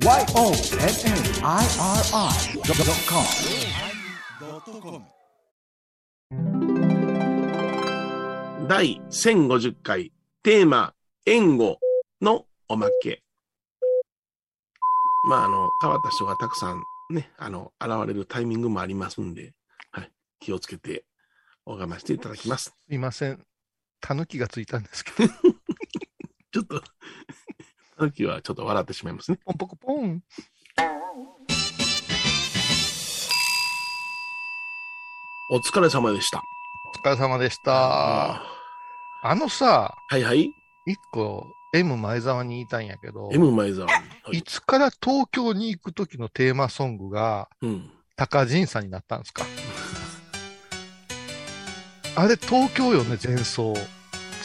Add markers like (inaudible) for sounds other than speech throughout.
YONNIRI.com 第1050回テーマ、援護のおまけ。まあ、あの、変わった人がたくさんね、あの、現れるタイミングもありますんで、はい、気をつけてお我慢していただきます。すいません。たぬきがついたんですけど。(laughs) ちょっと、時はちょっと笑ってしまいますね。ポンポコポン。お疲れ様でした。お疲れ様でした。ああのさ、ーはいはい。一個、M 前澤に言いたいんやけど、M 前澤に。はいいつから東京に行く時のテーマソングがうん。高陣さんになったんですか？あれ東京よね、前奏。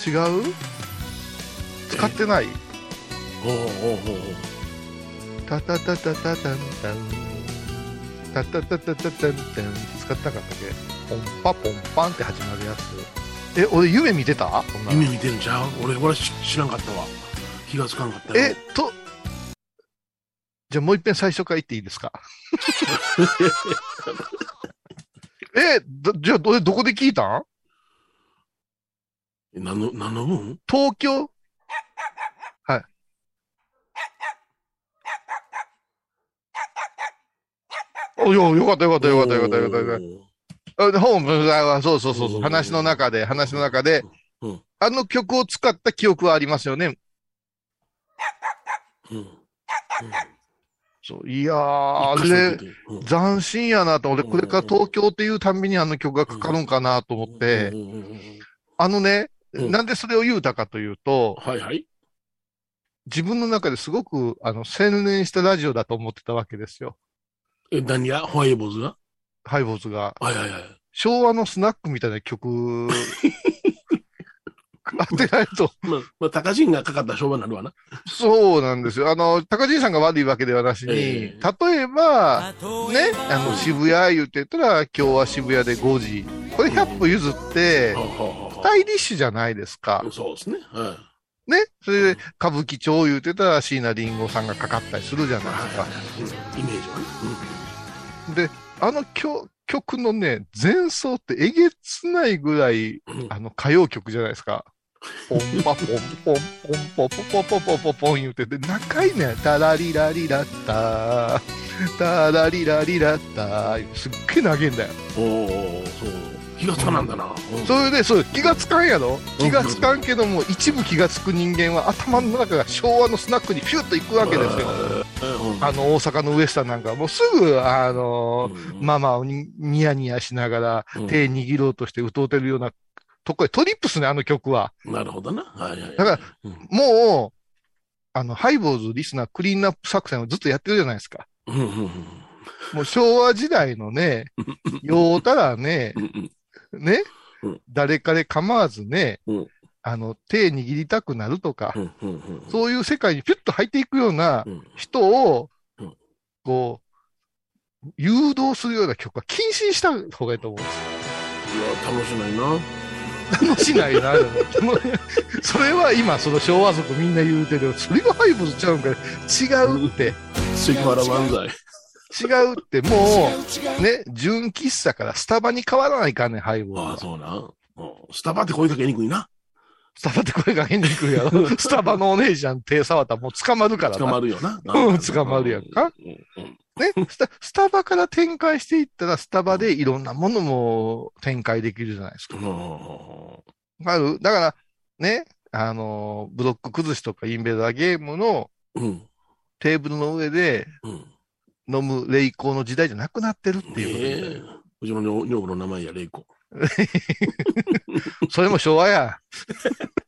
違う？使ってない？タタタタタタンタン。タタタタタタンタン。使ってなかったっけ？ポンパポンパンって始まるやつ。え、俺夢見てた？夢見てるんちゃう？俺、俺知知らんかったわ。気がつかんかったよ。え、と、じゃあもう一遍最初から言っていいですか？(laughs) え、どじゃあど、どこで聞いたん？え何の、何の分東京はい。およ、よかったよかったよかったよかったよかったよかった。あで本文はそうそうそうそうう、ん話の中で、話の中でうん、あの曲を使った記憶はありますよね？うん。うん。そういやー、あれ、うん斬新やなと、俺、これから東京っていうたんびにあの曲がかかるんかなと思ってあのね、うんなんでそれを言うたかというと、はいはい。自分の中ですごく、あの、洗練したラジオだと思ってたわけですよ。え、何が？ホワイトボーズが？ハイボーズが。はいはいはい。昭和のスナックみたいな曲、(laughs) 当てないと。まあ、まあ、高人がかかったら商売になるわな。そうなんですよ。あの、高爺さんが悪いわけではなしに、え例えば、ね、あの、渋谷言ってたら、今日は渋谷で5時。これ100歩譲ってスタイリッシュじゃないですか。そうですね。はね。それで、歌舞伎町言ってたら、椎名林檎さんがかかったりするじゃい。ないですか。うんイメージはね。で、あの曲曲のね、前奏ってえげつないぐらい、あの、歌謡曲じゃないですか。ポンパポンポンポンポンポンポンポンポンポン言うてて、長いね。タラリラリラッター、タラリラリラッター、すっげえ長いんだよ。おおそう。気がつかなんだな。うんそれで、そう、気がつかんやろ？気がつかんけども、一部気がつく人間は頭の中が昭和のスナックにピュッと行くわけですよ。うんあの、大阪のウエスタンなんかはもうすぐ、あの、うんママをにニヤニヤしながらうん手握ろうとして歌うてるようなとこへ、トリップスね、あの曲は。なるほどな。はいはい。だから、うんもう、あの、ハイボーズリスナークリーンナップ作戦をずっとやってるじゃないですか。うんうんうんもう昭和時代のね、(laughs) ようたらねね？うん、誰かで構わずねうん、あの、手握りたくなるとかう、んうんうんそういう世界にピュッと入っていくようなうん人をうん、こう、誘導するような曲は禁止にした方がいいと思うんです。いや、楽しないな。楽しないな。(laughs) それは今、その昭和族みんな言うてる。それがハイボーズちゃうんかい。違うって。関原万歳。違うって、もう、ね、純喫茶からスタバに変わらないかんねん、ハイボああ、ーズは。そうな。うんスタバって声かけにくいな。スタバって声かけにくいやろ。スタバのお姉ちゃん手触ったらもう捕まるから捕まな。るよな。うん捕まるやんかねスタ、スタバから展開していったら、スタバでいろんなものも展開できるじゃないですか。うんうんわかる？だから、ね、あの、ブロック崩しとかインベーダーゲームのうんテーブルの上でうん。飲む霊光の時代じゃなくなってるっていうことでええうちの女女房の名前や、玲子。それも昭和や。(laughs)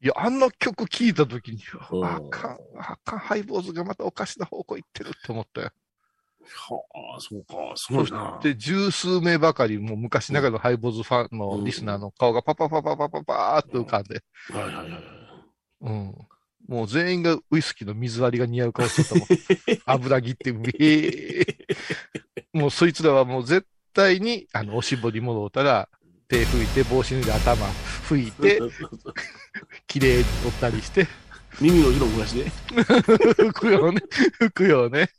いや、あの曲聴いたときに、うんあかん、あかん、ハイボーズがまたおかしな方向行ってるって思ったよ。はあ、そうか、すごいな。で、十数名ばかり、もう昔ながらのハイボーズファンのリスナーの顔がパパパパパパパーっと浮かんで、はいはいはいはい。うん。もう全員がウイスキーの水割りが似合う顔してたもん。(laughs) 油切って、うえーもうそいつらはもう絶対に、あの、おしぼりもろうたら、手拭いて、帽子脱いで頭拭いて、綺麗に取ったりして、耳の後ろ昔で。吹くよね。吹くよね。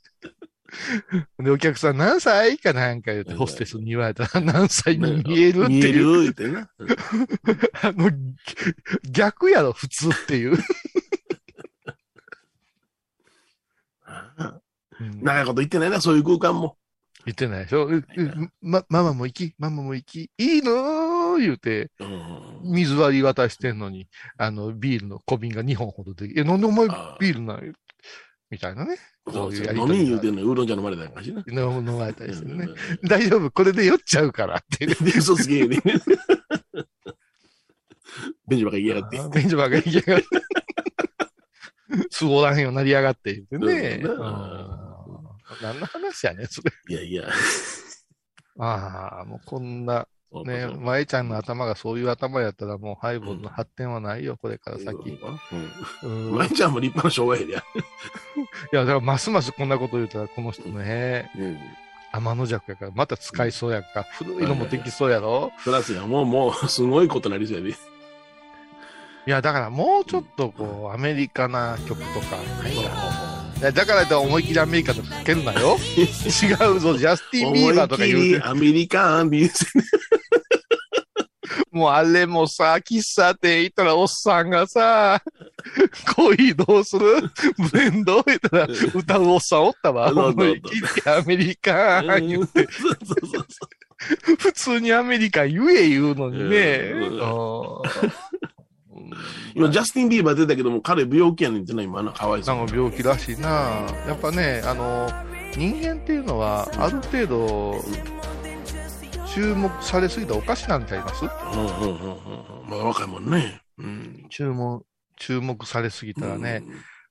で、お客さん何歳かなんか言って、ホステスに言われたら何歳に見えるって見えいう。る言ってな。う (laughs) んあの、逆やろ、普通っていう。うん長いこと言ってないな、そういう空間も。言ってないでしょ？ま、ママも行き、ママも行き、いいのー言うて、うん水割り渡してんのに、あの、ビールの小瓶が2本ほどで、え、なんでお前ビールないみたいなね。そそうういうやりとりがみ言うてんのにウーロン茶飲まれたんかしら。飲飲まれたりしてね。う大丈夫、これで酔っちゃうからって。んで、嘘つけね。(laughs) ベンチばっかり言いやがって。ベンチばっかり行きやがって。(laughs) すごらへんようになりやがって言ってね。何の話やねん、それ。いやいや。ああ、もうこんな、ね、舞ちゃんの頭がそういう頭やったらもうハイボールの発展はないよ、これから先。うん。うん舞ちゃんも立派な昭和や。いや、だからますますこんなこと言うたら、この人ね、うん。天の弱やから、また使いそうやんか、古いのもできそうやろ。プラスや、もう、もう、すごいことなりそうやで。いや、だからもうちょっとこう、アメリカな曲とかないだから言ったら思いっきりアメリカとかかけるなよ。(laughs) 違うぞ、ジャスティン・ビーバーとか言うて。思いっきりアメリカンビーズ。もうあれもさ、喫茶店行ったらおっさんがさ、(laughs) 恋どうする？ブレンド？言ったら歌うおっさんおったわ。思いっきりアメリカン言って、普通にアメリカン言え言うのにね。うんうん今、ジャスティン・ビーバー出たけども、彼病気やねんってな、今の、かわいそう。なんか病気らしいな。やっぱね、あの、人間っていうのは、ある程度、注目されすぎたらおかしなんちゃいます？うんうんうんうんうん。まあ、若いもんね。うん。注目、注目されすぎたらね、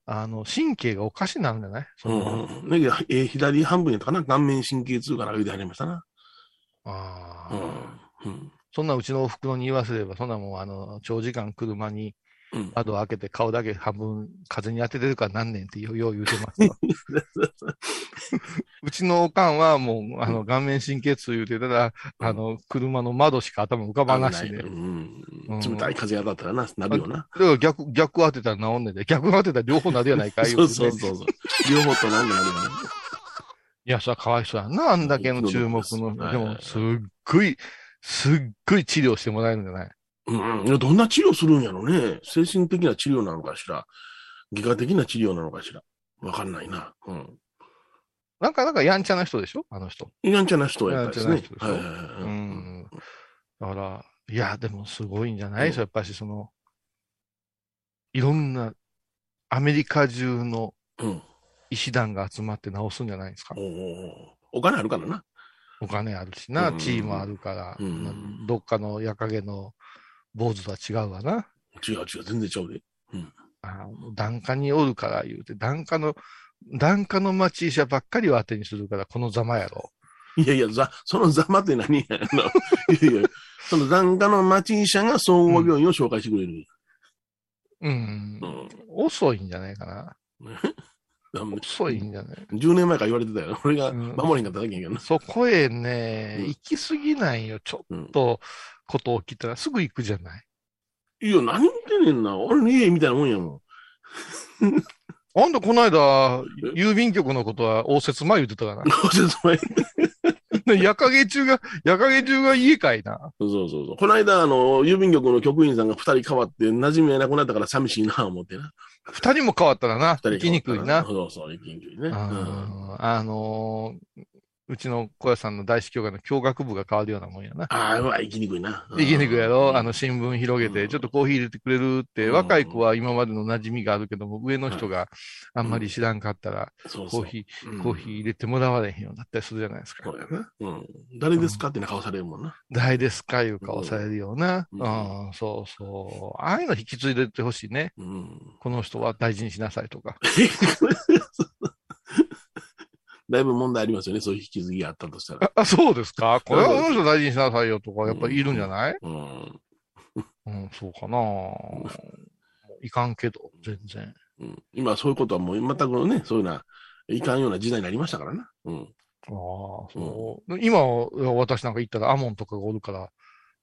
あの、神経がおかしなんじゃない？そうん。の、うんうん。だけど、えー左半分やったかな？顔面神経痛かなんか言うてはりましたな。ああ、うん。うん。そんなうちのお袋に言わせれば、そんなもん、あの、長時間車にうん。窓開けて顔だけ半分風に当ててるからなんねんってよう言うてますわ (laughs) うちのおかんはもう、あの、顔面神経痛言うてたら、あの、車の窓しか頭浮かばなしで。冷たい風当たったらな、なるよな。だから逆、逆当てたら治んねんで、逆当てたら両方なるやないかい、そうそうそうそう。両方となんでなるよね。いや、それはかわいそうやんな、あんだけの注目の。はいでも、すっごい、すっごい治療してもらえるんじゃない？うんどんな治療するんやろね。精神的な治療なのかしら。外科的な治療なのかしら。わかんないな。うん。なんか、なんかやんちゃな人でしょ？あの人。やんちゃな人やったですねやん。ちゃな人でしょ？はいはいはい。ううんん。だから、いや、でもすごいんじゃない、うんやっぱしその、いろんなアメリカ中のうん。医師団が集まって治すんじゃないですか。おーお金あるからな。お金あるしな、うんチームあるから、うんどっかの矢影の坊主とは違うわな。違う違う、全然ちゃうで。あ檀家におるから言うて、檀家の、檀家の町医者ばっかりを当てにするから、このざまやろ。いやいや、ざ、そのざまって何やの？(laughs) いやいや、その檀家の町医者が総合病院を紹介してくれる。うん。うん。遅いんじゃないかな。(laughs) 遅いんじゃない？10年前から言われてたよ。俺がうん守れんかっただけやけどな。そこへね、うん行き過ぎないよ。ちょうんっとこと起きたらすぐ行くじゃない？いや、何言ってんねんな。俺の家みたいなもんやもん。(laughs) あんたこの間、郵便局のことは応接前言ってたかな。ご説明で夜影中が、夜影中が家かいな。そうそうそう。この間、あの、郵便局の局員さんが二人変わって、馴染みがなくなったから寂しいな、思ってな。二人も変わったらな。行きにくいな。そうそう、行きにくいね。うんあのーうちの小屋さんの大師教会の教学部が変わるようなもんやな。ああ、うわ、行きにくいな。行きにくいやろ、うんあの、新聞広げて、うんちょっとコーヒー入れてくれるって、うん若い子は今までの馴染みがあるけども、上の人があんまり知らんかったら、コーヒー、うんコーヒー入れてもらわれへんようになったりするじゃないですかそ。うやな。うん。誰ですかってな顔されるもんな。誰ですかいう顔されるような。ううんん、そうそう。ああいうの引き継いでってほしいね。うん。この人は大事にしなさいとか。(laughs) だいぶ問題ありますよね、そういう引き継ぎがあったとしたら。あ、あそうですか？これはこの人大事にしなさいよとか、やっぱりいるんじゃない？うん。うん、そうかな。いかんけど、全然。うん、今そういうことはもう全くね、そういうな、いかんような時代になりましたからな。うん。ああ、そう。今、私なんか行ったらアモンとかがおるから、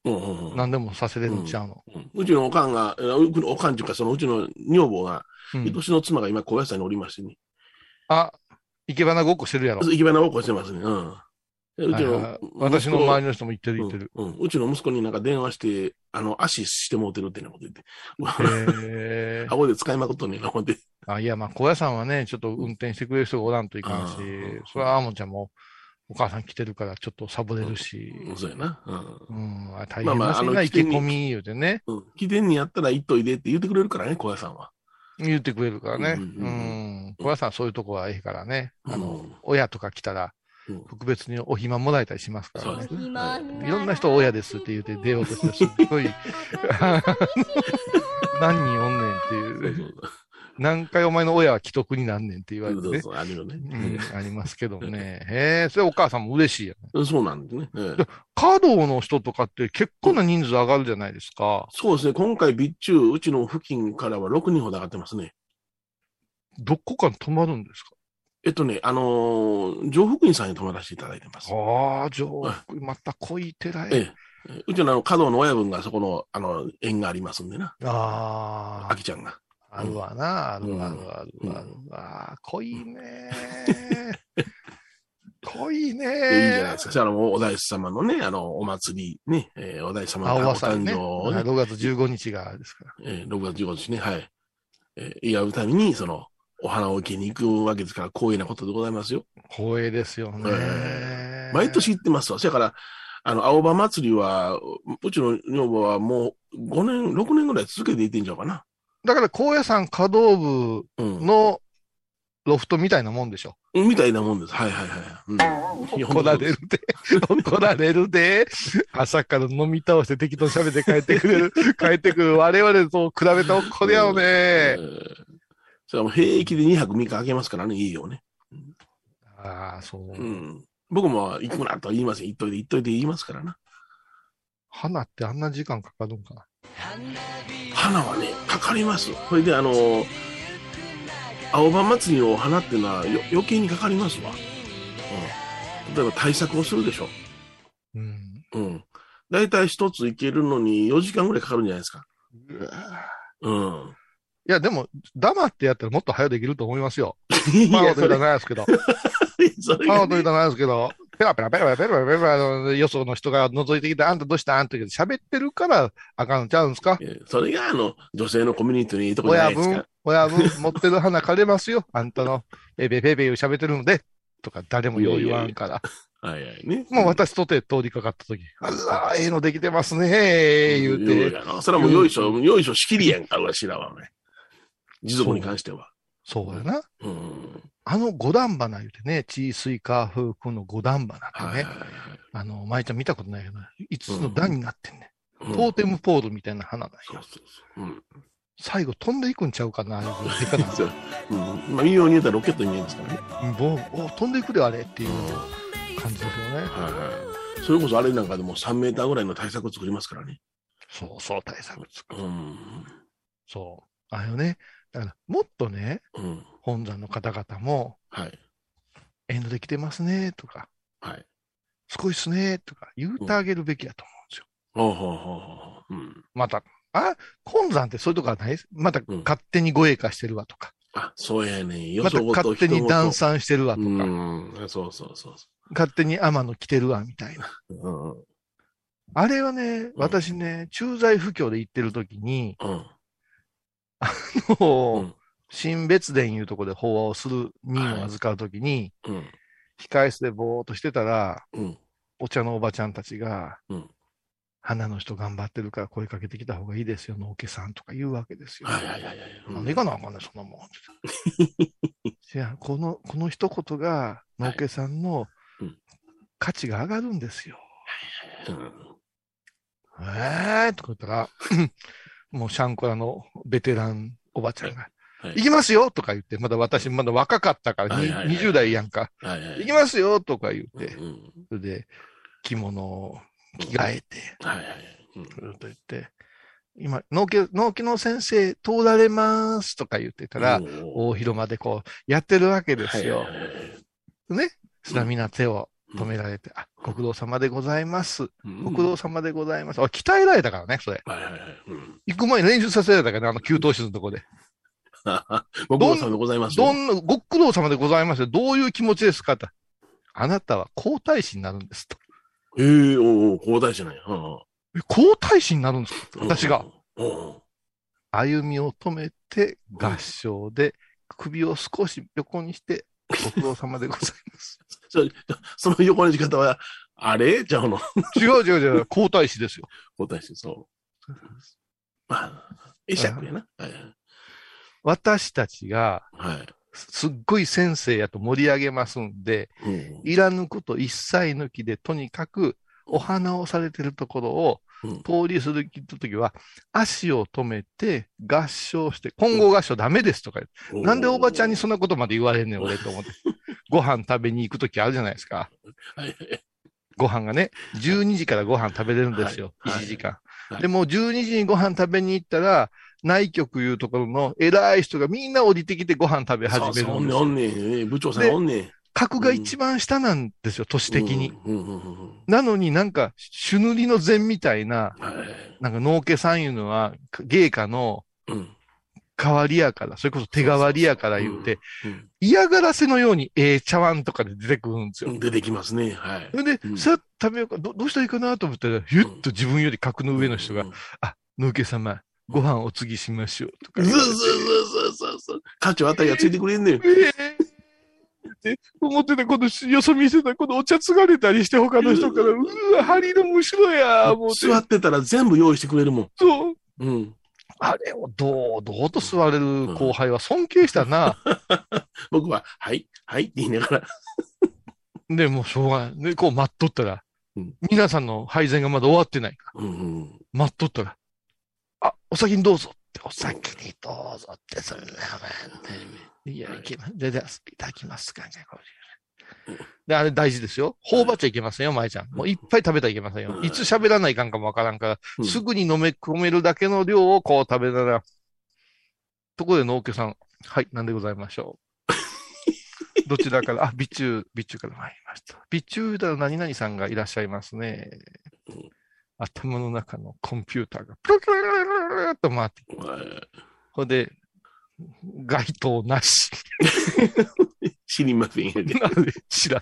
うんうんうん何でもさせれるんちゃうの。うんうちのおかんが、えうちのおかんっていうか、そのうちの女房が、うん愛しの妻が今、高野山におりましてね。あ、生け花ごっこしてるやろ。生き花を起こしてますね。うん。でうちの私の周りりの人も言ってる言ってる。うん、うちの息子になんか電話して、あの、足してもうてるってなこと言って。え。顎で使いまくっとんねんな、思って。あ、いや、まあ、高野山はね、ちょっと運転してくれる人がおらんといかんしうん、それはアーモンちゃんも、お母さん来てるからちょっとサボれるし、うんそうやな。うん。うん、あ大まあまあ変だしな、あの生け込み言うてね、うん。来てんにやったら行っといでって言ってくれるからね、高野山は。言ってくれるからね。うんうんううんそういうとこはええからね。あのうん、親とか来たらうん、特別にお暇もらえたりしますかそうらね。ですね。はいいろんな人親ですって言って出ようとして、すっごい、(laughs) (laughs) 何人おんねんっていう。何回お前の親は既得になんねんって言われてね。そうあるよね。うん、ありますけどね。へえ、それお母さんも嬉しいやん。うんそうなんですね。ええ華道の人とかって結構な人数上がるじゃないですか。そうですね。今回、備中、うちの付近からは6人ほど上がってますね。どこかに泊まるんですか？えっとね、あのー上福院さんに泊まらせていただいてます。ああ、上福、また濃い寺へ。ええ。うちのあの、華道の親分がそこの、あの、縁がありますんでな。ああきちゃんが。あ、あるわな、あるうんあるあるうんある。ああ、濃いね (laughs) 濃いいいじゃないねですか。そしたらもう、お大師様のね、あの、お祭り、ね、えーお大師様青のお。誕生をね、6月15日がですから。えー6月15日ね、はい。えー祝うために、その、お花を受けに行くわけですから、光栄なことでございますよ。光栄ですよねえ。毎年行ってますわ。そやから、あの、青葉祭りは、ううちの女房はもう5年、6年ぐらい続けて行ってんじゃうかな。だから、高野山華道部うん。のロフトみたいなもんでしょ。みたいなもんです。はいはいはい。うん怒られるで。怒られるで。朝から飲み倒して適当に喋って帰ってくれる。(laughs) 帰ってくる。我々と比べたら怒りやよえね。ーそれはもう平気で2泊3日空けますからね、いいよね。ああ、そう。うん。僕も行くなとは言いません。行っといて、行っといて言いますからな。花ってあんな時間かかるんかな。花はね、かかります。それで、あの、青葉祭りのお花っていうのはよ余計にかかりますわ。うん。例えば対策をするでしょ。うん。うん。だいたい一つ行けるのに4時間ぐらいかかるんじゃないですか。うん。いや、でも、黙ってやったらもっと早くできると思いますよ。(laughs) いパワーや、とたらないですけど。(laughs) パワーとたらないですけど。ペラペラペラペラペラペラペラ、あのよその人が覗いてきて、あんたどうしたあんた喋ってるからあかんちゃうんですかそれがあの、女性のコミュニティのいいとこじゃな親分いですか。、親分、持ってる花枯れますよ。あんたの、ペペペペ喋ってるので、とか誰もよう言わんから。はいはいね。もう私とて通りかかった時、あら、ええのできてますね、言うて。それはもうよいしょ、よいしょ仕切りやんか、わしらはね。持続に関しては。そうやな。うん。あの五段花言うてね、チースイカ風風の五段花ってね、はいはいはい。あの、舞ちゃん見たことないけど、5つの段になってんね、うんトーテムポールみたいな花なんや。そうそうそう。うん。最後飛んでいくんちゃうかな、あれぐらいでかなそううん。まあ、微妙に言うたらロケットに見えますからね。うんもうお飛んでいくであれっていう感じですよね。はいはい。それこそあれなんかでも3メーターぐらいの対策を作りますからね。そうそう、対策作る。うん。そう。あれよね。だから、もっとね、うん。本山の方々も、はい。エンドできてますね、とか、はい。すごいっすね、とか言うてあげるべきだと思うんですよ。ほうほうほうほう。うん。また、あ、本山ってそういうとこはない？ですまたうん勝手に護衛化してるわとか、あ、そうやね。よまた勝手に段差差してるわとか、うん。そうそうそうそ勝手に天野来てるわみたいな。う。うん。うん。あれはね、私ね、駐在不況で行ってる時に、うん。もううん新別殿いうところで法話をする任を預かる時に、うん。控え室でぼーっとしてたら、うん。お茶のおばちゃんたちが、うん花の人頑張ってるから声かけてきた方がいいですよ、農家さんとか言うわけですよ。はいはいはいはい。なんで行かなあかんねん、そんなもん。(laughs) いや、この、この一言が農家さんのうん価値が上がるんですよ。うん。えーとか言ったら、(clears throat) もうシャンコラのベテランおばちゃんが、はい行きますよとか言って、まだ私まだ若かったから、にはいはいはい20代やんか。はいはい。行きますよとか言って、うん。それで着物を着替えて、はいはいはい。うんずっと言って、今、農家、農家の先生通られますとか言ってたら、大広間でこう、やってるわけですよ。はいはいはいね？スタミナ手を止められて、あ、ご苦労様でございます。うんご苦労様でございます。あ、鍛えられたからね、それ。はいはいはい。うん行く前に練習させられたからね、あの給湯室のとこで。(laughs) ご苦労様でございます。どんな、ご苦労様でございますよ。どういう気持ちですかと。あなたは皇太子になるんですと。ええおうおう、皇太子なんや。うんえ皇太子になるんですか？うん私が。。歩みを止めて合唱で首を少し横にして、ご苦労様でございます。(laughs) そその横の字方は、あれ？じゃあの、違う違う違う、皇太子ですよ。皇太子、そう。まあ、会釈やな。はい私たちがはい。すっごい先生やと盛り上げますんで、うんいらぬこと一切抜きで、とにかくお花をされてるところをうん通りするときは、足を止めて合唱して、混合合唱ダメですとか言うなんでおばちゃんにそんなことまで言われんねん、俺と思って。(laughs) ご飯食べに行くときあるじゃないですか。はいはいご飯がね、12時からご飯食べれるんですよ。はい1時間。はいでも12時にご飯食べに行ったら、内局いうところの偉い人がみんな降りてきてご飯食べ始めるんですよ。おんねん。ええ部長さんでおんねん。格が一番下なんですよ、都市的に。うん。うんうんうんうんなのになんか、朱塗りの禅みたいな、はい。なんか農家さんいうのは、芸家のうん。代わりやから、それこそ手代わりやから言うて、うん嫌がらせのようにええ茶碗とかで出てくるんですよう。ん出てきますね。はいそ。れで、うんさあ食べようか、どどうしたらいいかなと思ったら、ひゅっと自分より格の上の人が、うん。あ、農家様、ご飯お継ぎしましょう、とかそう。そうそうそうそう。課長あたりがついてくれんねん。ええって思ってた、このよそ見せた、このお茶継がれたりして、他の人から、うわ、針のむしろや、思って。座ってたら全部用意してくれるもん。そう。うん。あれを堂々と座れる後輩は尊敬したな。(laughs) 僕は、はい、はいって言いながら。で、もうしょうがない。で、こう待っとったら、うん皆さんの配膳がまだ終わってないから、うんうん。待っとったら、あ、お先にどうぞって、お先にどうぞって、そんないや、いけます。で、で、いただきますか、じゃあこれで、あれ大事ですよ。頬張っちゃいけませんよ、舞ちゃん。もういっぱい食べたらいけませんよ。いつ喋らないかんかもわからんから、うんすぐに飲め込めるだけの量をこう食べながら。ところで農家さん、はい、なんでございましょう。(laughs) どちらから、あ、備中、備中から参りました。備中言うたら何々さんがいらっしゃいますねうん。頭の中のコンピューターがプルプルプルプルっと回ってきて。ほいで、街灯なし。知りませんよね。知らん。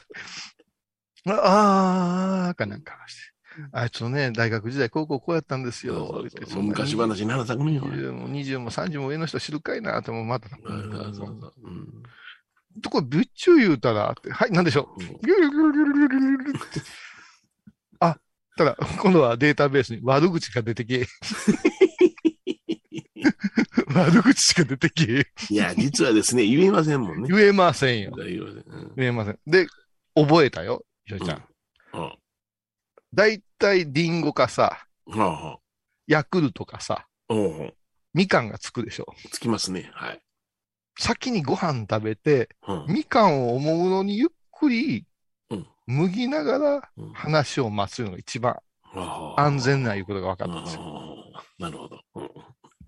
ああ、かなんかして。あいつのね、大学時代、高校こうやったんですよ。そうそうそう昔話にならたくねえよ。20も30も上の人知るかいなってもまだ。とこ、ぶっちゅう言うたら、はい、なんでしょう。ただ、今度はデータベースに悪口が出てけえ。(laughs) 悪口しか出てけえ。いや、実はですね、言えませんもんね。言えませんよ。言えませんうん言えません。で、覚えたよ、ひょちゃん。あだいたいリンゴかさ、はあはヤクルトかさ、あ。おうみかんがつくでしょ。つきますね。はい。先にご飯食べて、うんみかんを思うのにゆっくりうん、剥ぎながらうん話を待つのが一番安全ないうことが分かったんですよ。なるほど。うん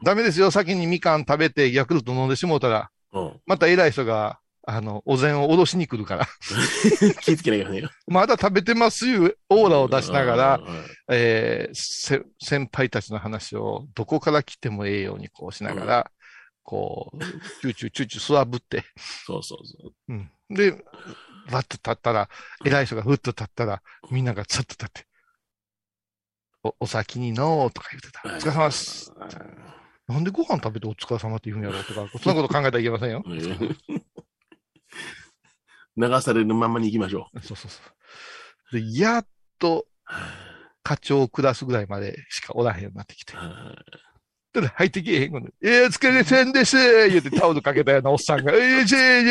ダメですよ。先にみかん食べてヤクルト飲んでしもうたら、うんまた偉い人が、あの、お膳をおろしに来るから、(laughs) 気ぃつけなきゃいけないよ。まだ食べてますいうオーラを出しながら、えーせ先輩たちの話をどこから来てもええようにこうしながら、こう、チューチューチューチュー座ぶって、そうそうそう。うん。で、わっと立ったら、偉い人がふっと立ったら、みんながさっと立って、お、お先にのーとか言ってた。お疲れ様です。なんでご飯食べてお疲れ様って言うんやろうとか、そんなこと考えたらいけませんよ。う (laughs) ん流されるままに行きましょそうそうそう。で、やっとう。課長クラスぐらいまでしかおらへんようになってきて。はただ入ってきえへんことえー、疲れせんです言ってタオルかけたようなおっさんが、えー、じぇじ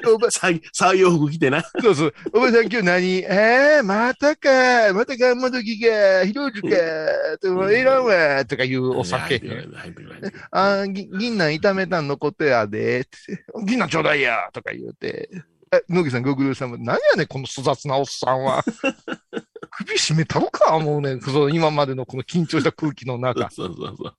ぇおば (laughs) い。さ作業服着てな。そうそう。おばさん今日何？えー、またか。またか、まどきか。ひろじか。ともいらんわ。とかいうお酒。あーぎ銀杏炒めたん残ってやで。って銀杏ちょうだいや。とか言うて。え、野木さんご苦労様。何やねん、この粗雑なおっさんは。(laughs) 首絞めたろか思うねん。その今までのこの緊張した空気の中。そうそうそう。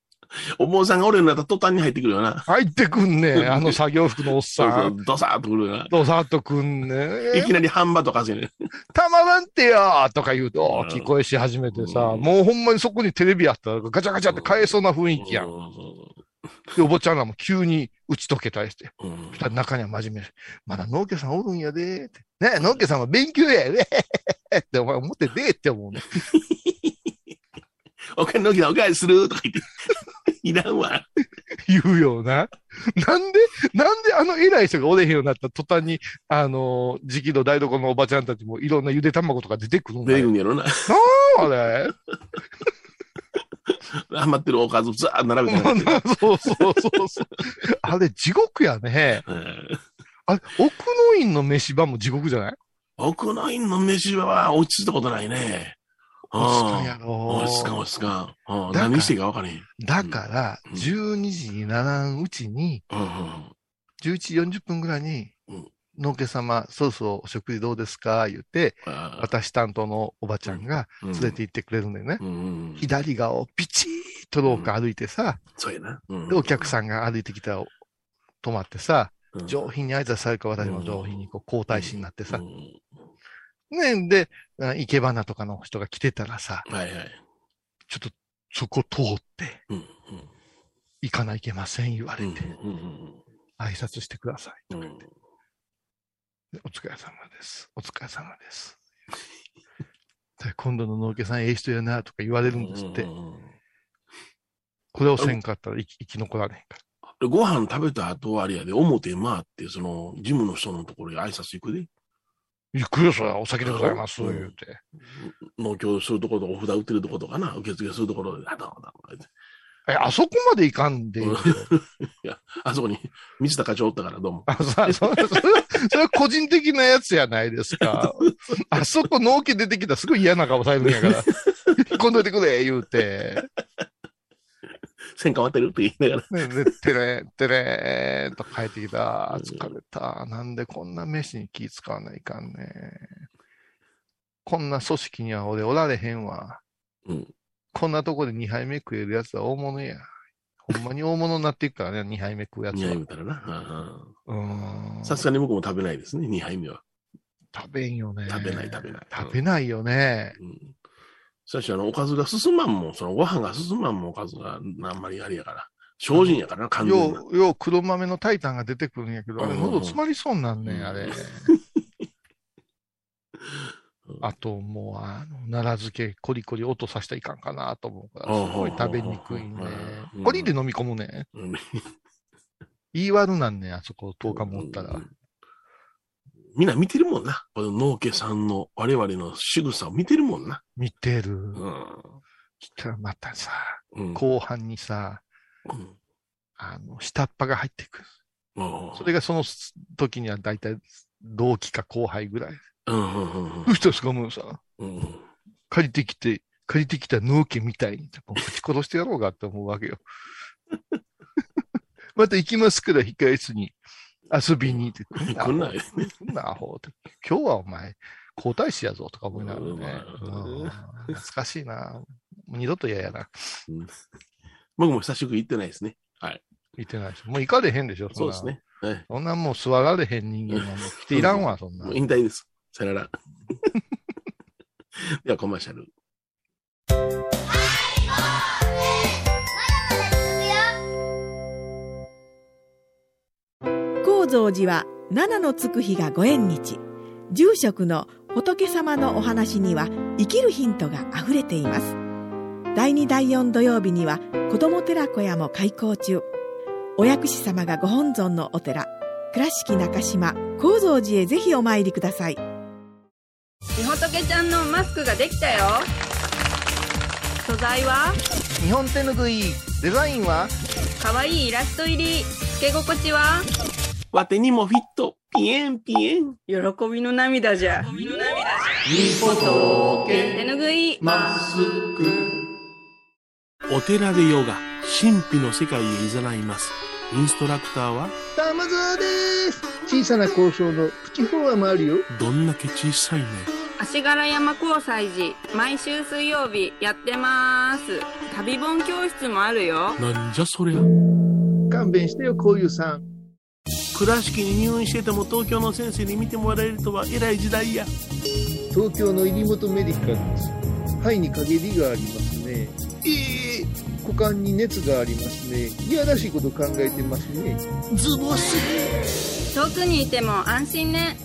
お坊さんが俺になったら途端に入ってくるよな。入ってくんね。(laughs) あの作業服のおっそうそさ。うんドサーっとくるよな。どさっとくんね。いきなり半端とかせね。たまらんてよとか言うと、うん聞こえし始めてさ、うんもうほんまにそこにテレビあったらガチャガチャって買えそうな雰囲気やん。で、お坊ちゃんらも急に打ち解けたりして。うん中には真面目にまだ農家さんおるんやでって。ね農家さんは勉強やでってお前思ってでって思うね。お金のきなお返しするとか言って。(laughs) いらんわ。言うよな。なんで、なんであの偉い人がおれへんようになった途端に、あのー、時期の台所のおばちゃんたちもいろんなゆで卵とか出てくるんだよ。出てくんやろな。あれ？(laughs) 余ってるおかずずーっと並べてなそうそうそうそう。(laughs) あれ地獄やね。うんあれ、奥の院の飯場も地獄じゃない？奥の院の飯場は落ち着いたことないね。落ち着かんやろ落ち着かん、落ち着か何していいか分からへん。だから、うん。12時にならんうちに、うんうん。11時40分ぐらいにうん、農家様、そろそろお食事どうですか？言って、私担当のおばちゃんがうん。連れて行ってくれるんだよね。うんうん。左側をピチーッと廊下歩いてさ、そうやな。うん。で、お客さんが歩いてきたら止まってさ、うん。上品に挨拶されるから私も上品にこう交代しになってさ。う、んね、で、あ生け花とかの人が来てたらさ、はいはい。ちょっとそこ通ってうん行かないけません言わうんれて、うん挨拶してください。うんうんでお疲れ様です。お疲れ様です。で今度の農家さんええ人やなとか言われるんですってう。んうんこれをせんかったら生き生き残られへんかでご飯食べた後はあれやで、表回って、その、ジムの人のところに挨拶行くで。ら。行くよ、それはお酒でございます、うん言うて。農協するところとか、お札売ってるところとかな、受付するところで、あ、どうもどうもえ、あそこまで行かんでいいよ。(laughs) あそこに、水田課長おったから、どうも。あさそそれそれは個人的なやつやないですか。(laughs) あそこ納期出てきたらすごい嫌な顔されるんやから。(laughs) 引っ込んどいてくれ、言うて。線変わってるって言いながら。ね、で、てれー、てれーっと帰ってきた。疲れた。なんでこんな飯に気使わないかんね。こんな組織には俺おられへんわ。うん。こんなとこで2杯目食えるやつは大物や。ほんまに大物になっていくからね、2杯目食うやつ2杯は。目からな。うーん。さすがに僕も食べないですね、2杯目は。食べんよね。食べない食べない食べないよね。うん。最初、あの、おかずが進まんもん、そのご飯が進まんもん、おかずがあんまりあれやから。精進やからな、完全な。よう、よう黒豆のタイタンが出てくるんやけど、あれうん喉詰まりそうになんねうんん、あれ。うんあともう、あの、奈良漬け、コリコリ音させたらいかんかなと思うから、うんすごい食べにくいねうん。コリで飲み込むね。うん言い悪なんねん、あそこ10日もおったら。みんな見てるもんな。この農家さんの我々の仕草を見てるもんな。見てる。うん。したらまたさ、うん。後半にさ、うんあの、下っ端が入ってくる。うんそれがその時には大体同期か後輩ぐらい。うんうんうんどうしたんですか、もうさ。うん。借りてきて、借りてきた農家みたいに、もうぶち殺してやろうかって思うわけよ。(laughs) また行きますから、控え室に遊びにって。来んな来んなよ来んな、アホって。今日はお前、皇太子やぞとか思いながらね。うんうん懐かしいな。もう二度と嫌やな。僕も久しぶり行ってないですね。言ってないし。もう行かれへんでしょ、そんなそうです。ね。はい。そんなもう座られへん人間はもう来ていらんわ、そんなもう。引退です。さよなら。(laughs) では、コマーシャル。蔵寺は七のつく日がご縁日。住職の仏様のお話には生きるヒントがあふれています。第2第4土曜日には子ども寺小屋も開校中。お薬師様がご本尊のお寺。倉敷中島・高蔵寺へぜひお参りください。みほとけちゃんのマスクができたよ。素材は？日本手ぬぐい、デザインは？かわいいイラスト入り。つけ心地は？わてにもフィット。ピエンピエン。喜びの涙じゃ手ぬぐいお寺でヨガ、神秘の世界へ誘います。インストラクターは、玉沢です。小さな交渉のプチフォアもあるよ。どんだけ小さいね。足柄山交際時、毎週水曜日やってます。旅本教室もあるよ。なんじゃそりゃ。勘弁してよ、こういうさん。倉敷に入院してても東京の先生に見てもらえるとは偉い時代や。東京の入本メディカルです。肺に陰りがありますね。ええ股間に熱がありますね。いやらしいこと考えてますね。ズボス。遠くにいても安心ね。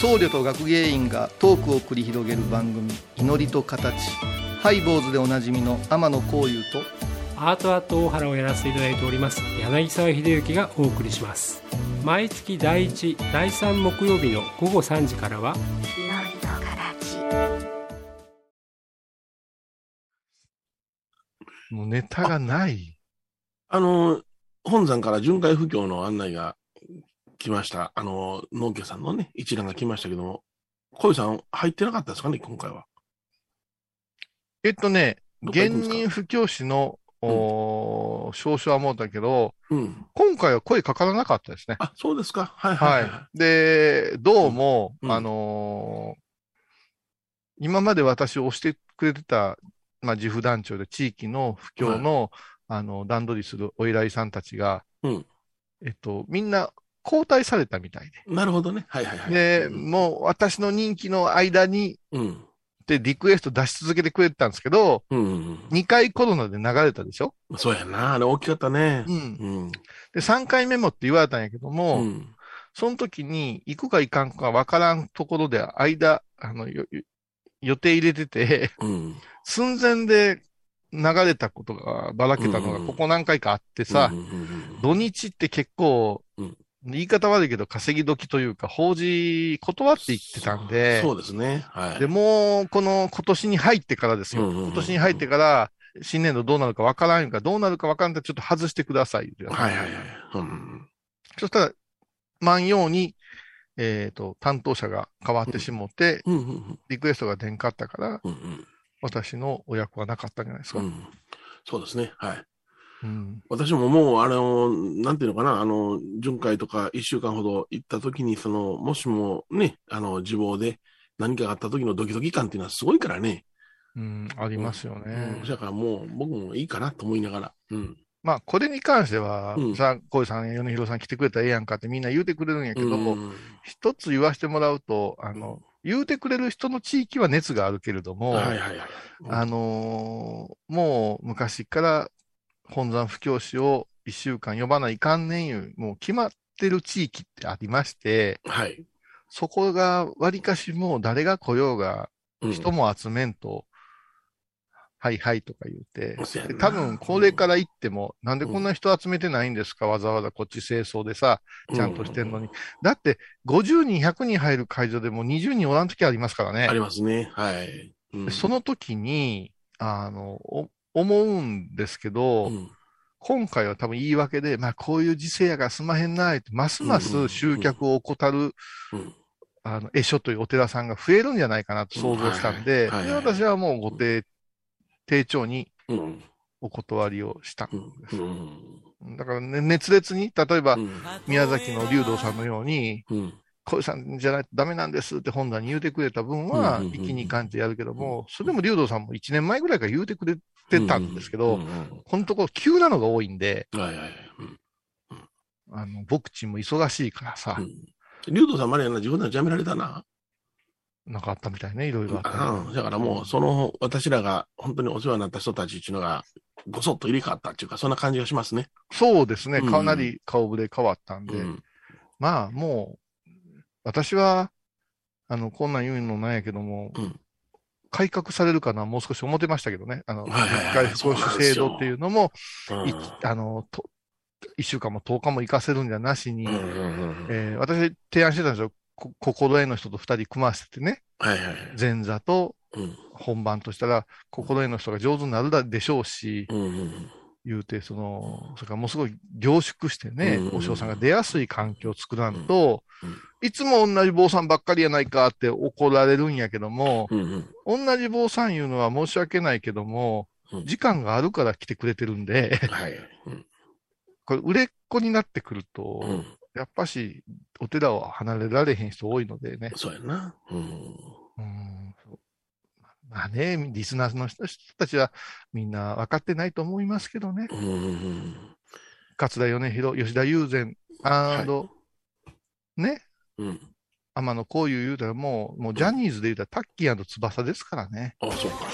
僧侶と学芸員がトークを繰り広げる番組「祈りと形」ハイボーズでおなじみの天野幸雄とアートアート大原をやらせていただいております柳沢秀幸がお送りします毎月第1第3木曜日の午後3時からはもうネタがない。あの、本山から巡回布教の案内が来ました。あの、農家さんのね、一覧が来ましたけども、小井さん入ってなかったですかね、今回は。えっとね、現任布教師の、おー少々は思ったけど、うん。今回は声かからなかったですね。あ、そうですか。はいはいはい。はい。で、どうも、うんあのー今まで私を押してくれてた、まあ、自負団長で地域の布教の、あの、段取りするお偉いさんたちが、うんえっと、みんな交代されたみたいなるほどね。はいはいはい。で。で、うんもう私の任期の間に、うん。で、リクエスト出し続けてくれてたんですけど、うんうん2回コロナで流れたでしょ？うん。そうやな。あれ大きかったね。うん。うん。で、3回目もって言われたんやけども、うん。その時に行くか行かんかわからんところで間、あの、よ予定入れてて、うん。寸前で流れたことがばらけたのがうんここ何回かあってさ、土日って結構、うん言い方悪いけど稼ぎ時というか、法事断って言ってたんで、そうですね。はい。で、もう、この今年に入ってからですよ。うんうんうん今年に入ってから、新年度どうなるかわからんか、どうなるかわからんからちょっと外してください。はいはいはい。うん。そしたら、万ように、えっ、と、担当者が変わってしもって、うんうんうんリクエストが出んかったから、うんうん私のお役はなかったんじゃないですか。うん。そうですね。はい。うん。私ももう、あの、なんていうのかな、あの、巡回とか一週間ほど行った時に、その、もしもね、あの、自暴で何かがあった時のドキドキ感っていうのはすごいからね。うん、ありますよね。うん。だからもう、僕もいいかなと思いながら。うん。まあ、これに関しては、うんさあ、小井さん、米広さん来てくれたらええやんかってみんな言うてくれるんやけど、うん一つ言わせてもらうと、あの、言うてくれる人の地域は熱があるけれども、はいはいはい。あのーもう昔から本山布教師を一週間呼ばないかんねんいう、もう決まってる地域ってありまして、はい。そこが割かしもう誰が来ようがうん人も集めんと、はいはいとか言って、そうやなで多分これから行っても、なんでこんな人集めてないんですか、わざわざこっち清掃でさ、ちゃんとしてんのに。だって50人、100人入る会場でも20人おらん時ありますからねあ。りますね。はい。その時に、あの、お思うんですけど、うん。今回は多分言い訳で、まあこういう時勢やからすまへんなって、ますます集客を怠る、うん。あの、絵書というお寺さんが増えるんじゃないかなと想像したんで、で私はもうご提、丁重にうん。お断りをしたんうんです。うん。だから、ね、熱烈に、例えば、うん。宮崎の竜道さんのように、うん。小井さんじゃないとダメなんですって本棚に言うてくれた分は、一気に感じてやるけども、それでも竜道さんも1年前ぐらいから言うてくれてたんですけど、うんうんこのところ急なのが多いんで、はいはいはい。うん。あの、僕ちんも忙しいからさ、うん。竜斗さんまでやな、自分ではやめられたな。なんかあったみたいね、いろいろあったね、うん。だからもう、その、私らが本当にお世話になった人たちっていうのが、ごそっと入れ替わったっていうか、そんな感じがしますね。そうですね、うん。かなり顔ぶれ変わったんで、うん。まあもう、私は、あの、こんなん言うのなんやけども、うん改革されるかな、もう少し思ってましたけどね。あの、復興主制度っていうのも、うんいあの、と、一週間も10日も行かせるんじゃなしに、えー私提案してたんですよ。こ心得の人と二人組ませてね、はいはいはい。前座とうん本番としたら、心得の人が上手になるでしょうし、うんうん言うて、その、それからもうすごい凝縮してねうん、お嬢さんが出やすい環境を作らんといつも同じ坊さんばっかりやないかって怒られるんやけども、同じ坊さん言うのは申し訳ないけどもうん、時間があるから来てくれてるんで、はい。うんこれ売れっ子になってくると、うんやっぱし、お寺を離れられへん人多いのでね。そうやな。うん。うんまあね、リスナーの人たちはみんな分かってないと思いますけどね。うんうん桂米広、吉田友禅、アンド、ね、うん。うん。天野幸雄言うたらもう、もうジャニーズで言うたらタッキー翼ですからね。あ、そうか。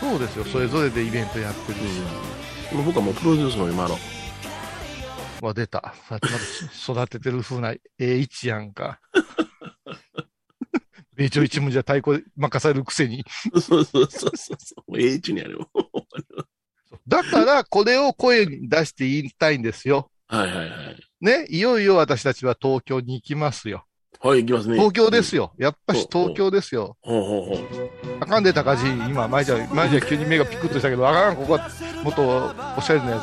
そうですよ、それぞれでイベントやってるし。うん。僕はもうプロデュースの今の。わ、出た。育ててる風な、ええ位置やんか。米朝一文じゃ太鼓任されるくせに。そうそうそうそう。ええ位置にあるよ。だから、これを声に出して言いたいんですよ。はいはいはい。ね、いよいよ私たちは東京に行きますよ。はい、行きますね。東京ですよ。よ。やっぱし東京ですよ。ほうほうほう。あかんで、高地。今、前じゃ、前じゃ急に目がピクッとしたけど、あかん、ここは、もっとおしゃれなや